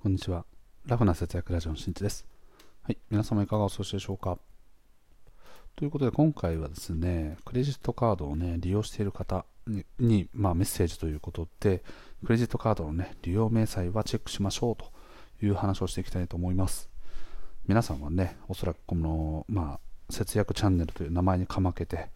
こんにちは。ラフな節約ラジオのしんちです。はい。皆様いかがお過ごしでしょうかということで、今回はですね、クレジットカードをね、利用している方に、にまあ、メッセージということで、クレジットカードのね、利用明細はチェックしましょうという話をしていきたいと思います。皆さんはね、おそらくこの、まあ、節約チャンネルという名前にかまけて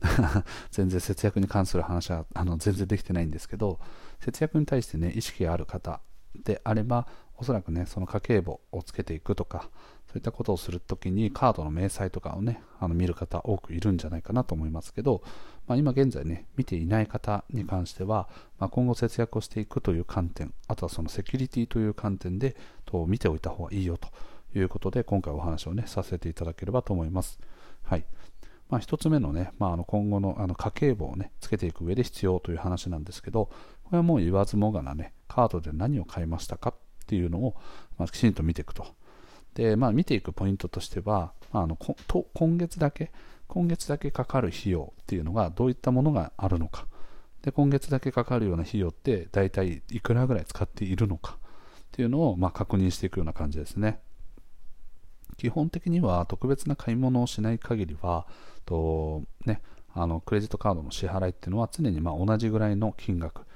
全然節約に関する話はあの全然できてないんですけど節約に対してね意識がある方であればおそらくね、その家計簿をつけていくとか、そういったことをするときにカードの明細とかをね、あの見る方多くいるんじゃないかなと思いますけど、まあ、今現在ね、見ていない方に関しては、まあ、今後節約をしていくという観点、あとはそのセキュリティという観点で、と見ておいた方がいいよということで、今回お話をね、させていただければと思います。はい。まあ、1つ目のね、まあ、あの今後のあの家計簿をね、つけていく上で必要という話なんですけど、これはもう言わずもがなね、カードで何を買いましたかっていうのを、まあ、きちんと見ていくと。で、まあ、見ていくポイントとしては、まあ、あの今月だけ、今月だけかかる費用っていうのがどういったものがあるのか。で、今月だけかかるような費用って大体いくらぐらい使っているのかっていうのを、まあ、確認していくような感じですね。基本的には特別な買い物をしない限りは、とね、あのクレジットカードの支払いっていうのは常にま同じぐらいの金額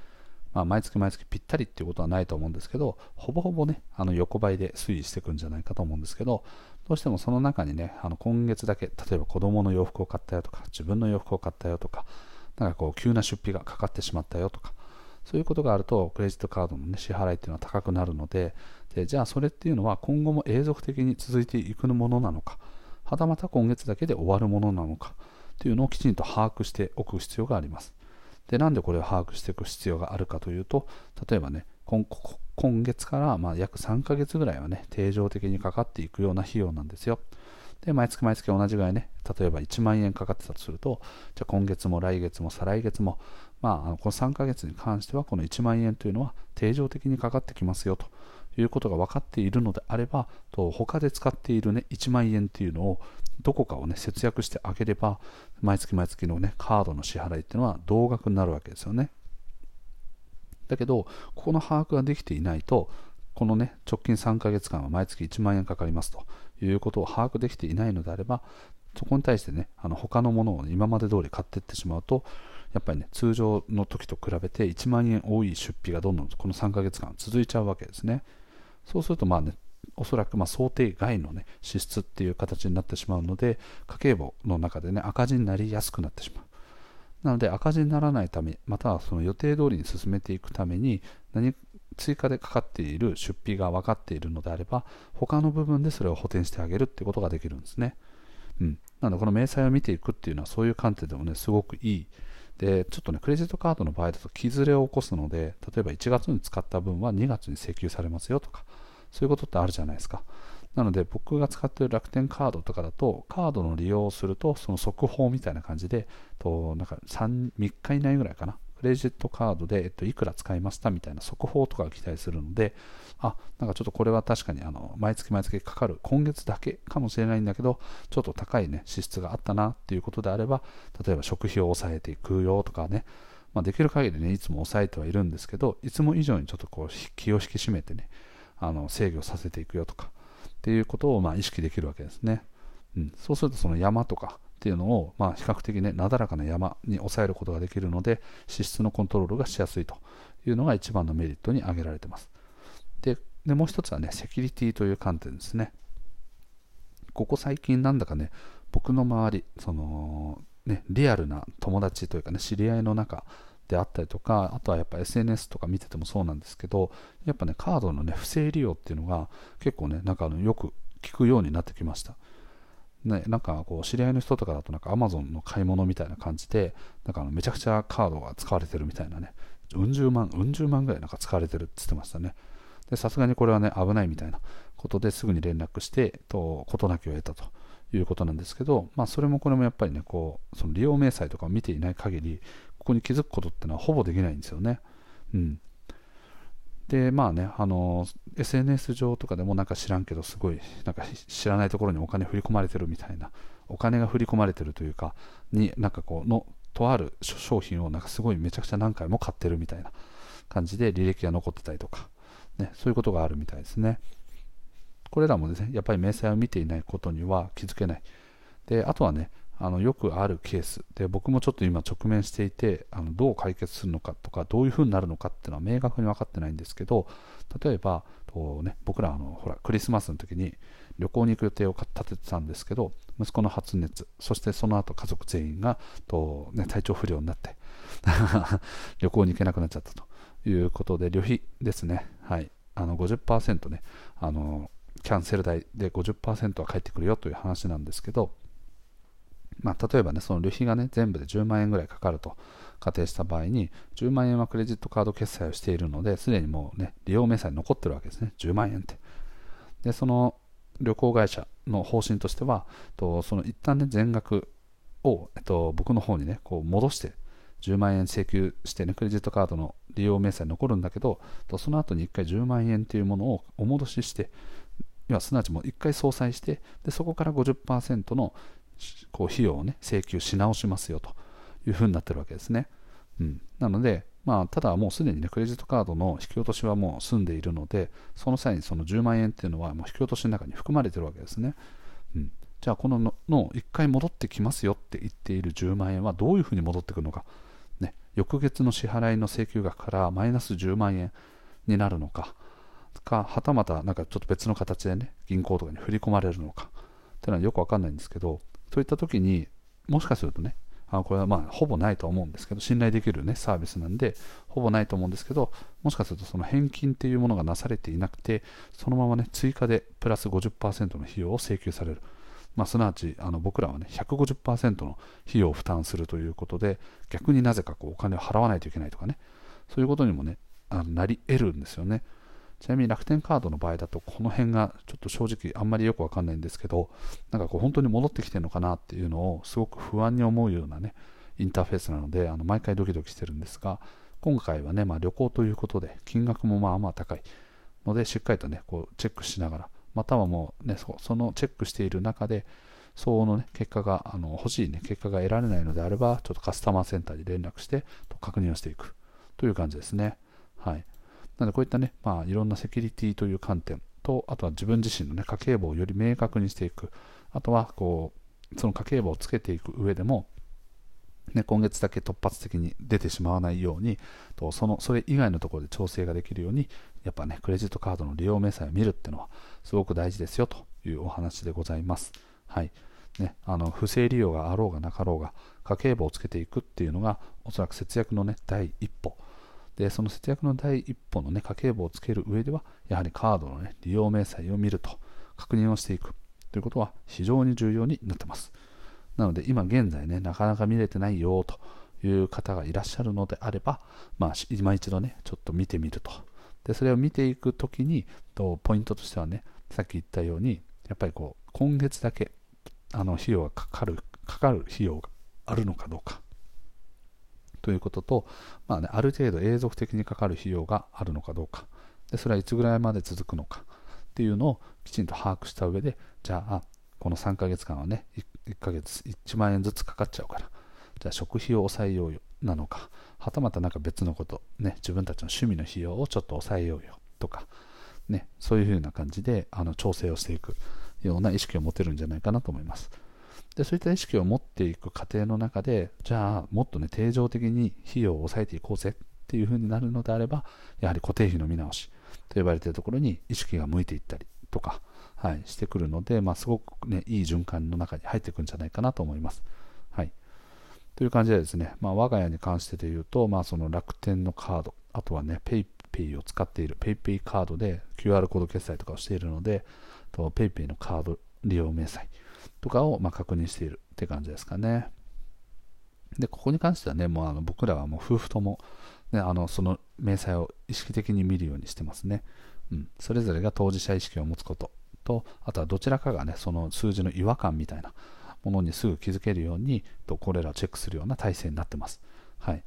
まあ、毎月毎月ぴったりっていうことはないと思うんですけど、ほぼほぼね、あの横ばいで推移していくんじゃないかと思うんですけど、どうしてもその中にね、あの今月だけ、例えば子供の洋服を買ったよとか、自分の洋服を買ったよとか、なんかこう急な出費がかかってしまったよとか、そういうことがあると、クレジットカードの、ね、支払いっていうのは高くなるのでで、じゃあそれっていうのは今後も永続的に続いていくものなのか、はたまた今月だけで終わるものなのかというのをきちんと把握しておく必要があります。でなんでこれを把握していく必要があるかというと例えばね今月からま約3ヶ月ぐらいはね定常的にかかっていくような費用なんですよ。で毎月毎月同じぐらいね例えば1万円かかってたとするとじゃあ今月も来月も再来月もまあ、この3ヶ月に関してはこの1万円というのは定常的にかかってきますよということが分かっているのであればと他で使っている、ね、1万円というのをどこかを、ね、節約してあげれば毎月毎月の、ね、カードの支払いっていうのは同額になるわけですよね。だけどここの把握ができていないとこのね直近3ヶ月間は毎月1万円かかりますということを把握できていないのであればそこに対してねあの他のものを、今まで通り買っていってしまうとやっぱりね通常の時と比べて1万円多い出費がどんどんこの3ヶ月間続いちゃうわけですね。そうするとまあねおそらくま想定外の、ね、支出っていう形になってしまうので家計簿の中で、ね、赤字になりやすくなってしまう。なので赤字にならないためまたはその予定通りに進めていくために何追加でかかっている出費が分かっているのであれば他の部分でそれを補填してあげるっていうことができるんですね、うん、なのでこの明細を見ていくっていうのはそういう観点でもねすごくいい。でちょっとねクレジットカードの場合だと傷れを起こすので例えば1月に使った分は2月に請求されますよとかそういうことってあるじゃないですか。なので僕が使っている楽天カードとかだとカードの利用をするとその速報みたいな感じでとなんか 3, 3日以内ぐらいかなクレジットカードで、えっと、いくら使いましたみたいな速報とかが期待するのであなんかちょっとこれは確かにあの毎月毎月かかる今月だけかもしれないんだけどちょっと高いね支出があったなっていうことであれば例えば食費を抑えていくよとかねまあ、できる限りねいつも抑えてはいるんですけどいつも以上にちょっとこう気を引き締めてねあの制御させていくよとかっていうことをまあ意識できるわけですね、うん、そうするとその山とかっていうのをまあ比較的ねなだらかな山に抑えることができるので脂質のコントロールがしやすいというのが一番のメリットに挙げられてます。ででもう一つはねセキュリティという観点ですね。ここ最近なんだかね僕の周りそのねリアルな友達というかね知り合いの中であったりとか、あとはやっぱ SNS とか見ててもそうなんですけど、やっぱね、カードのね、不正利用っていうのが結構ね、なんかあのよく聞くようになってきました。ね、なんかこう知り合いの人とかだとなんか Amazon の買い物みたいな感じでなんかあのめちゃくちゃカードが使われてるみたいなねうん十万うん十万ぐらいなんか使われてるって言ってましたねでさすがにこれはね危ないみたいなことですぐに連絡してと事なきを得たということなんですけど、まあ、それもこれもやっぱりねこうその利用明細とかを見ていない限りここに気づくことってのはほぼできないんですよね。うん。で、まあね、あの、SNS 上とかでもなんか知らんけど、すごい、なんか知らないところにお金振り込まれてるみたいな、お金が振り込まれてるというか、に、なんかこう、の、とある商品をなんかすごいめちゃくちゃ何回も買ってるみたいな感じで履歴が残ってたりとか、ね、そういうことがあるみたいですね。これらもですね、やっぱり明細を見ていないことには気づけない。で、あとはね、あのよくあるケース。で僕もちょっと今直面していてあのどう解決するのかとかどういうふうになるのかっていうのは明確に分かってないんですけど例えばと、ね、僕らあのほらクリスマスの時に旅行に行く予定を立ててたんですけど息子の発熱そしてその後家族全員がと、ね、体調不良になって 旅行に行けなくなっちゃったと。いうことで旅費ですね、はい、あの50%ねあのキャンセル代で50%は返ってくるよという話なんですけどまあ、例えばね、その旅費がね、全部で10万円ぐらいかかると仮定した場合に、10万円はクレジットカード決済をしているので、すでにもうね、利用明細に残ってるわけですね、10万円って。で、その旅行会社の方針としては、とその一旦ね、全額を、えっと、僕の方にね、こう戻して、10万円請求してね、クレジットカードの利用明細に残るんだけど、とその後に1回10万円というものをお戻しして、要はすなわちもう1回相殺してでそこから50%のこう費用を、ね、請求し直しますよというふうになってるわけですね。うん、なので、まあ、ただもうすでに、ね、クレジットカードの引き落としはもう済んでいるので、その際にその10万円っていうのはもう引き落としの中に含まれてるわけですね。うん、じゃあ、こののの1回戻ってきますよって言っている10万円はどういうふうに戻ってくるのか、ね、翌月の支払いの請求額からマイナス10万円になるのか、かはたまたなんかちょっと別の形でね、銀行とかに振り込まれるのか。っていうのはよくわかんないんですけど、そういった時にもしかするとねあこれはまあほぼないと思うんですけど信頼できる、ね、サービスなんでほぼないと思うんですけどもしかするとその返金っていうものがなされていなくてそのままね追加でプラス50%の費用を請求される、まあ、すなわちあの僕らはね150%の費用を負担するということで逆になぜかこうお金を払わないといけないとかねそういうことにもねあのなり得るんですよね。ちなみに楽天カードの場合だと、この辺がちょっと正直あんまりよくわかんないんですけど、なんかこう本当に戻ってきてるのかなっていうのをすごく不安に思うようなね、インターフェースなので、あの毎回ドキドキしてるんですが、今回はね、まあ、旅行ということで、金額もまあまあ高いので、しっかりとね、こうチェックしながら、またはもうね、そのチェックしている中で、相応の、ね、結果が、あの欲しい、ね、結果が得られないのであれば、ちょっとカスタマーセンターに連絡してと確認をしていくという感じですね。はい。なのでこういったね、まあ、いろんなセキュリティという観点と、あとは自分自身のね、家計簿をより明確にしていく。あとは、こう、その家計簿をつけていく上でも、ね、今月だけ突発的に出てしまわないように、とそのそれ以外のところで調整ができるように、やっぱね、クレジットカードの利用明細を見るっていうのは、すごく大事ですよというお話でございます。はい。ね、あの不正利用があろうがなかろうが、家計簿をつけていくっていうのが、おそらく節約のね、第一歩でその節約の第一歩の、ね、家計簿をつける上ではやはりカードの、ね、利用明細を見ると確認をしていくということは非常に重要になってます。なので今現在ねなかなか見れてないよという方がいらっしゃるのであれば、まあ、今一度ねちょっと見てみると。でそれを見ていくときにとポイントとしてはねさっき言ったようにやっぱりこう今月だけあの費用がかかるかかる費用があるのかどうか。ということと、まあね、ある程度永続的にかかる費用があるのかどうか。でそれはいつぐらいまで続くのか。っていうのをきちんと把握した上でじゃあこの3ヶ月間はね 1, 1ヶ月1万円ずつかかっちゃうからじゃあ食費を抑えようよなのか。はたまた何か別のこと、ね、自分たちの趣味の費用をちょっと抑えようよとか、ね、そういうふうな感じであの調整をしていくような意識を持てるんじゃないかなと思います。でそういった意識を持っていく過程の中でじゃあもっとね定常的に費用を抑えていこうぜっていう風になるのであればやはり固定費の見直しと呼ばれているところに意識が向いていったりとか、はい、してくるので、まあ、すごく、ね、いい循環の中に入っていくんじゃないかなと思います。はい、という感じでですね、まあ、我が家に関してで言うと、まあ、その楽天のカードあとはね PayPay を使っている PayPay カードで QR コード決済とかをしているので PayPay のカード利用明細とかをま確認しているって感じですかね。で、ここに関してはね、もうあの僕らはもう夫婦とも、ね、あのその明細を意識的に見るようにしてますね。うん、それぞれが当事者意識を持つことと、あとはどちらかがね、その数字の違和感みたいなものにすぐ気づけるように、とこれらをチェックするような体制になってます。はい。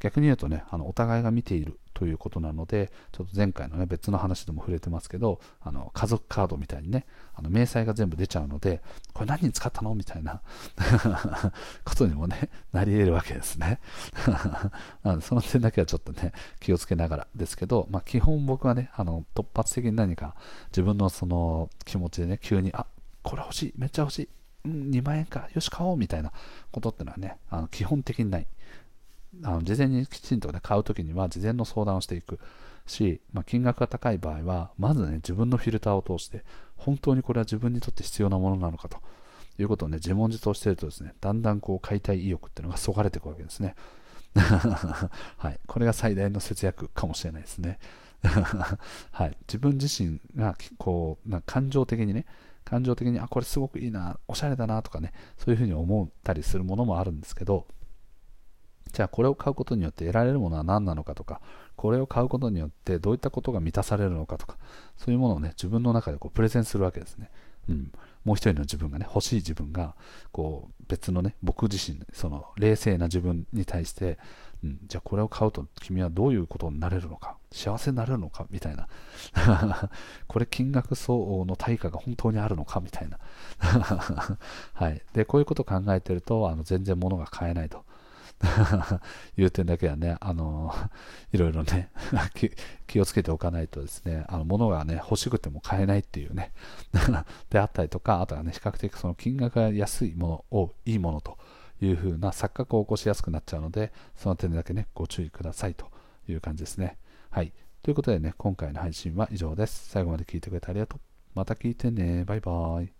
逆に言うとね、あのお互いが見ているということなので、ちょっと前回の、ね、別の話でも触れてますけど、あの家族カードみたいにね、あの明細が全部出ちゃうので、これ何に使ったのみたいな ことにもね、なり得るわけですね。なので、その点だけはちょっとね、気をつけながらですけど、まあ、基本僕はね、あの突発的に何か自分のその気持ちでね、急に、あこれ欲しい、めっちゃ欲しい、うん、2万円か、よし、買おうみたいなことってのはね、あの基本的にない。あの事前にきちんと、ね、買うときには事前の相談をしていくし、まあ、金額が高い場合は、まずね、自分のフィルターを通して、本当にこれは自分にとって必要なものなのかということをね、自問自答しているとですね、だんだんこう買いたい意欲っていうのがそがれていくわけですね。はい、これが最大の節約かもしれないですね。はい、自分自身がこうな感情的にね、感情的に、あ、これすごくいいな、おしゃれだなとかね、そういうふうに思ったりするものもあるんですけど、じゃあこれを買うことによって得られるものは何なのかとか、これを買うことによってどういったことが満たされるのかとか、そういうものをね、自分の中でこうプレゼンするわけですね。うん。もう一人の自分がね、欲しい自分が、こう、別のね、僕自身、その、冷静な自分に対して、うん、じゃあこれを買うと君はどういうことになれるのか、幸せになれるのか、みたいな。これ金額相応の対価が本当にあるのか、みたいな。はい。で、こういうことを考えてると、あの、全然物が買えないと。いう点だけはね、あの、いろいろね 気をつけておかないとですね、あの、物がね、欲しくても買えないっていうねであったりとか、あとはね、比較的その金額が安いものをいいものというふうな錯覚を起こしやすくなっちゃうので、その点だけね、ご注意くださいという感じですね。はい。ということでね、今回の配信は以上です。最後まで聞いてくれてありがとう。また聞いてね。バイバーイ。